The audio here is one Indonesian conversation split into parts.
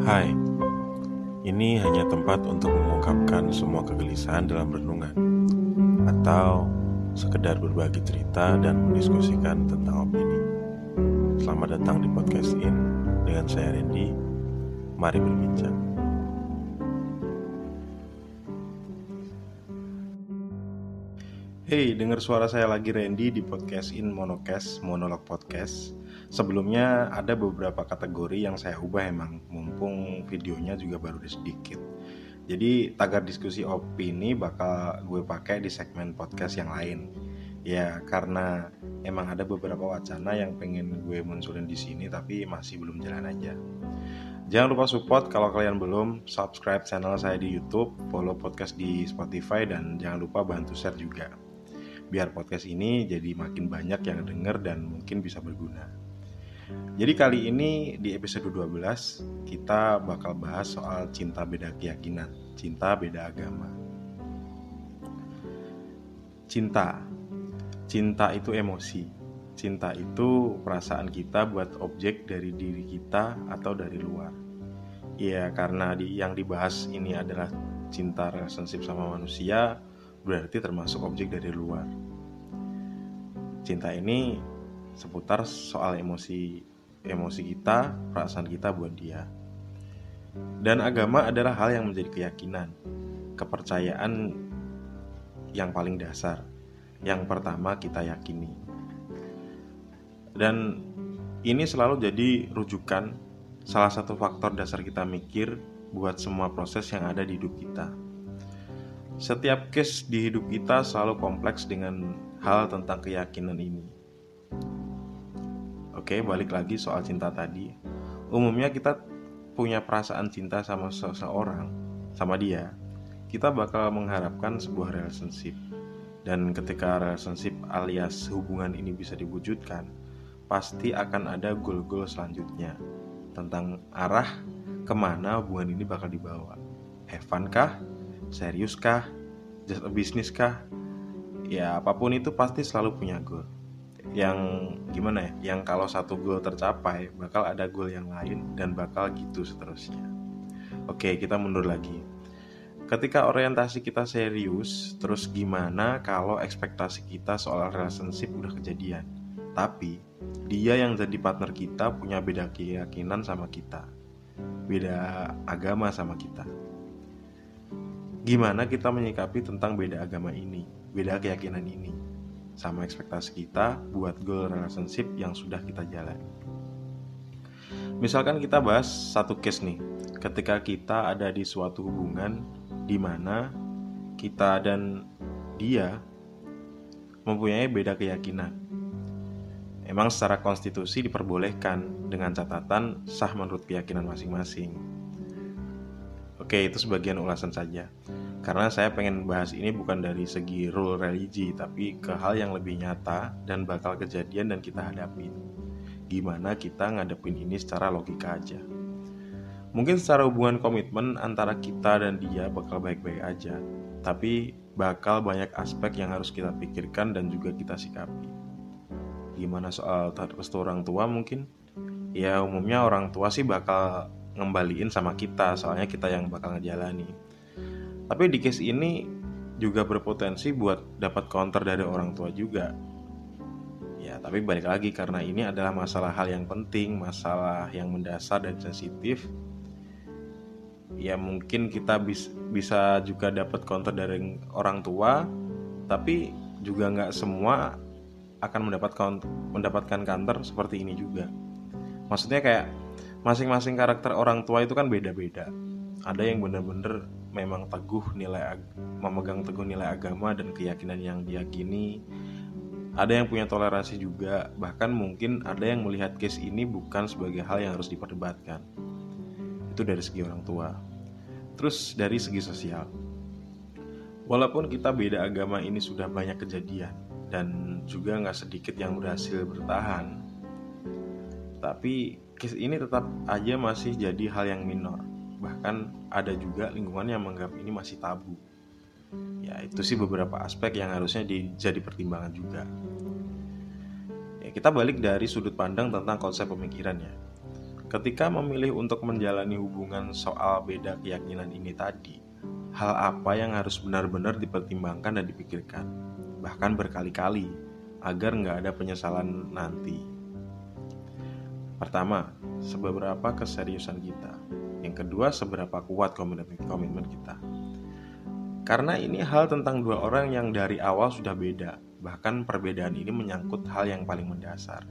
Hai, ini hanya tempat untuk mengungkapkan semua kegelisahan dalam renungan Atau sekedar berbagi cerita dan mendiskusikan tentang opini. Selamat datang di podcast In dengan saya Randy. Mari berbincang. Hey, dengar suara saya lagi Randy di podcast In Monocast, Monolog Podcast Sebelumnya ada beberapa kategori yang saya ubah emang mumpung videonya juga baru sedikit. Jadi tagar diskusi opini bakal gue pakai di segmen podcast yang lain. Ya karena emang ada beberapa wacana yang pengen gue munculin di sini tapi masih belum jalan aja. Jangan lupa support kalau kalian belum subscribe channel saya di YouTube, follow podcast di Spotify dan jangan lupa bantu share juga. Biar podcast ini jadi makin banyak yang denger dan mungkin bisa berguna. Jadi kali ini di episode 12 kita bakal bahas soal cinta beda keyakinan, cinta beda agama. Cinta. Cinta itu emosi. Cinta itu perasaan kita buat objek dari diri kita atau dari luar. Ya karena di, yang dibahas ini adalah cinta relationship sama manusia, berarti termasuk objek dari luar. Cinta ini seputar soal emosi emosi kita, perasaan kita buat dia. Dan agama adalah hal yang menjadi keyakinan, kepercayaan yang paling dasar, yang pertama kita yakini. Dan ini selalu jadi rujukan salah satu faktor dasar kita mikir buat semua proses yang ada di hidup kita. Setiap case di hidup kita selalu kompleks dengan hal tentang keyakinan ini Oke, balik lagi soal cinta tadi. Umumnya kita punya perasaan cinta sama seseorang, sama dia. Kita bakal mengharapkan sebuah relationship. Dan ketika relationship alias hubungan ini bisa diwujudkan, pasti akan ada goal-goal selanjutnya tentang arah ke mana hubungan ini bakal dibawa. Have fun kah? Serius kah? Just a business kah? Ya apa pun itu pasti selalu punya goal yang gimana ya yang kalau satu goal tercapai bakal ada goal yang lain dan bakal gitu seterusnya. Oke kita mundur lagi. Ketika orientasi kita serius terus gimana kalau ekspektasi kita soal relationship udah kejadian? Tapi dia yang jadi partner kita punya beda keyakinan sama kita. Beda agama sama kita. Gimana kita menyikapi tentang beda agama ini beda keyakinan ini sama ekspektasi kita buat goal relationship yang sudah kita jalani. Misalkan kita bahas satu case nih, ketika kita ada di suatu hubungan di mana kita dan dia mempunyai beda keyakinan. Emang secara konstitusi diperbolehkan dengan catatan sah menurut keyakinan masing-masing. Oke, itu sebagian ulasan saja. Karena saya pengen bahas ini bukan dari segi rule religi tapi ke hal yang lebih nyata dan bakal kejadian dan kita hadapin. Gimana kita ngadepin ini secara logika aja. Mungkin secara hubungan komitmen antara kita dan dia bakal baik-baik aja tapi bakal banyak aspek yang harus kita pikirkan dan juga kita sikapi. Gimana soal restu orang tua mungkin? Ya umumnya orang tua sih bakal ngembaliin sama kita soalnya kita yang bakal ngejalani tapi di case ini juga berpotensi buat dapat counter dari orang tua juga. Ya, tapi balik lagi karena ini adalah masalah hal yang penting, masalah yang mendasar dan sensitif. Ya mungkin kita bis, bisa juga dapat counter dari orang tua, tapi juga nggak semua akan mendapatkan mendapatkan counter seperti ini juga. Maksudnya kayak masing-masing karakter orang tua itu kan beda-beda. Ada yang bener-bener memang teguh nilai memegang teguh nilai agama dan keyakinan yang diyakini. Ada yang punya toleransi juga. Bahkan mungkin ada yang melihat case ini bukan sebagai hal yang harus diperdebatkan. Itu dari segi orang tua. Terus dari segi sosial. Walaupun kita beda agama ini sudah banyak kejadian dan juga nggak sedikit yang berhasil bertahan tapi case ini tetap aja masih jadi hal yang minor. Bahkan ada juga lingkungan yang menganggap ini masih tabu. Ya itu sih beberapa aspek yang harusnya jadi pertimbangan juga. Ya kita balik dari sudut pandang tentang konsep pemikiran ya. Ketika memilih untuk menjalani hubungan soal beda keyakinan ini tadi, hal apa yang harus benar-benar dipertimbangkan dan dipikirkan, bahkan berkali-kali, agar nggak ada penyesalan nanti. Pertama, seberapa keseriusan kita. Yang kedua, seberapa kuat komitmen, kita. Karena ini hal tentang dua orang yang dari awal sudah beda, bahkan perbedaan ini menyangkut hal yang paling mendasar.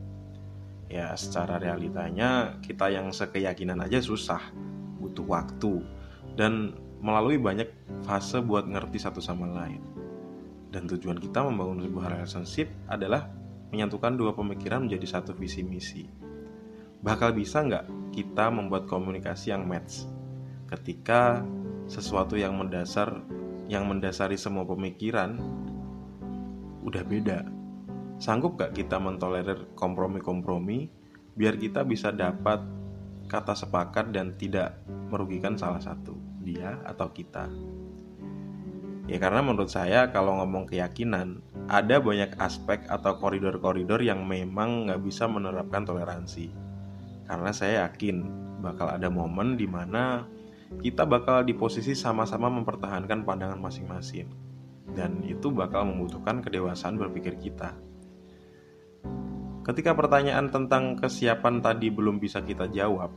Ya secara realitanya kita yang sekeyakinan aja susah. Butuh waktu. Dan melalui banyak fase buat ngerti satu sama lain. Dan tujuan kita membangun sebuah relationship adalah menyatukan dua pemikiran menjadi satu visi misi bakal bisa nggak kita membuat komunikasi yang match ketika sesuatu yang mendasar yang mendasari semua pemikiran udah beda Sanggup gak kita mentolerir kompromi-kompromi biar kita bisa dapat kata sepakat dan tidak merugikan salah satu, dia atau kita. Ya karena menurut saya kalau ngomong keyakinan, ada banyak aspek atau koridor-koridor yang memang nggak bisa menerapkan toleransi. Karena saya yakin bakal ada momen di mana kita bakal di posisi sama-sama mempertahankan pandangan masing-masing. Dan itu bakal membutuhkan kedewasaan berpikir kita. Ketika pertanyaan tentang kesiapan tadi belum bisa kita jawab,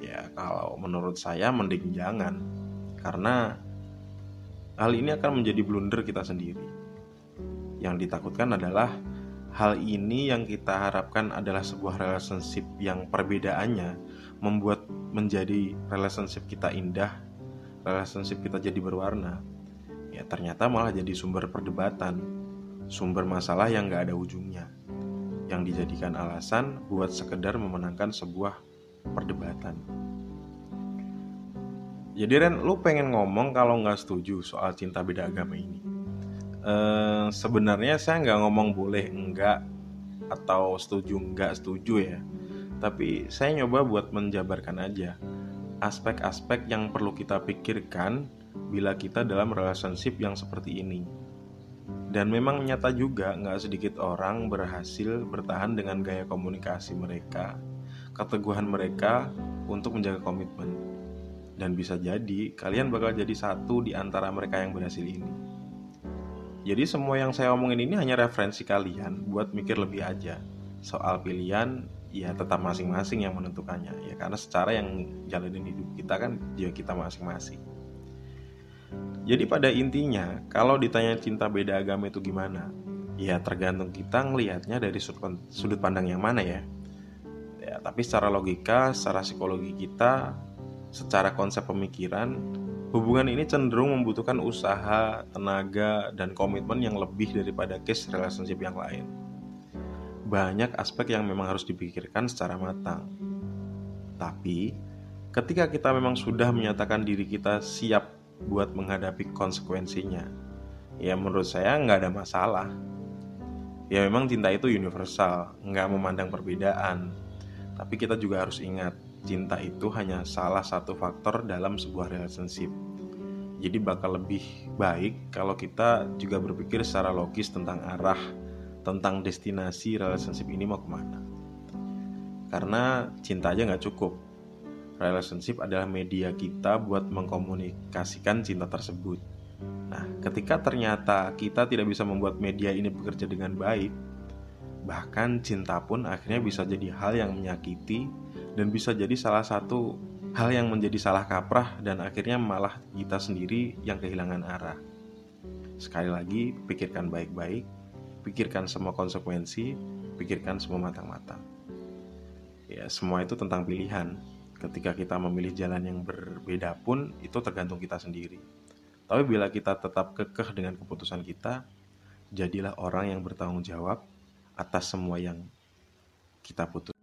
ya kalau menurut saya mending jangan. Karena hal ini akan menjadi blunder kita sendiri. Yang ditakutkan adalah hal ini yang kita harapkan adalah sebuah relationship yang perbedaannya membuat menjadi relationship kita indah, relationship kita jadi berwarna. Ya ternyata malah jadi sumber perdebatan, sumber masalah yang gak ada ujungnya yang dijadikan alasan buat sekedar memenangkan sebuah perdebatan. Jadi Ren, lu pengen ngomong kalau nggak setuju soal cinta beda agama ini? Uh, sebenarnya saya nggak ngomong boleh enggak atau setuju enggak setuju ya. Tapi saya nyoba buat menjabarkan aja aspek-aspek yang perlu kita pikirkan bila kita dalam relationship yang seperti ini. Dan memang nyata juga nggak sedikit orang berhasil bertahan dengan gaya komunikasi mereka, keteguhan mereka untuk menjaga komitmen. Dan bisa jadi kalian bakal jadi satu di antara mereka yang berhasil ini. Jadi semua yang saya omongin ini hanya referensi kalian buat mikir lebih aja. Soal pilihan ya tetap masing-masing yang menentukannya ya karena secara yang jalanin hidup kita kan dia kita masing-masing. Jadi pada intinya, kalau ditanya cinta beda agama itu gimana? Ya tergantung kita ngelihatnya dari sudut pandang yang mana ya. Ya, tapi secara logika, secara psikologi kita, secara konsep pemikiran, hubungan ini cenderung membutuhkan usaha, tenaga, dan komitmen yang lebih daripada case relationship yang lain. Banyak aspek yang memang harus dipikirkan secara matang. Tapi, ketika kita memang sudah menyatakan diri kita siap buat menghadapi konsekuensinya. Ya menurut saya nggak ada masalah. Ya memang cinta itu universal, nggak memandang perbedaan. Tapi kita juga harus ingat, cinta itu hanya salah satu faktor dalam sebuah relationship. Jadi bakal lebih baik kalau kita juga berpikir secara logis tentang arah, tentang destinasi relationship ini mau ke mana. Karena cinta aja nggak cukup, relationship adalah media kita buat mengkomunikasikan cinta tersebut. Nah, ketika ternyata kita tidak bisa membuat media ini bekerja dengan baik, bahkan cinta pun akhirnya bisa jadi hal yang menyakiti dan bisa jadi salah satu hal yang menjadi salah kaprah dan akhirnya malah kita sendiri yang kehilangan arah. Sekali lagi, pikirkan baik-baik, pikirkan semua konsekuensi, pikirkan semua matang-matang. Ya, semua itu tentang pilihan ketika kita memilih jalan yang berbeda pun itu tergantung kita sendiri. Tapi bila kita tetap kekeh dengan keputusan kita, jadilah orang yang bertanggung jawab atas semua yang kita putus.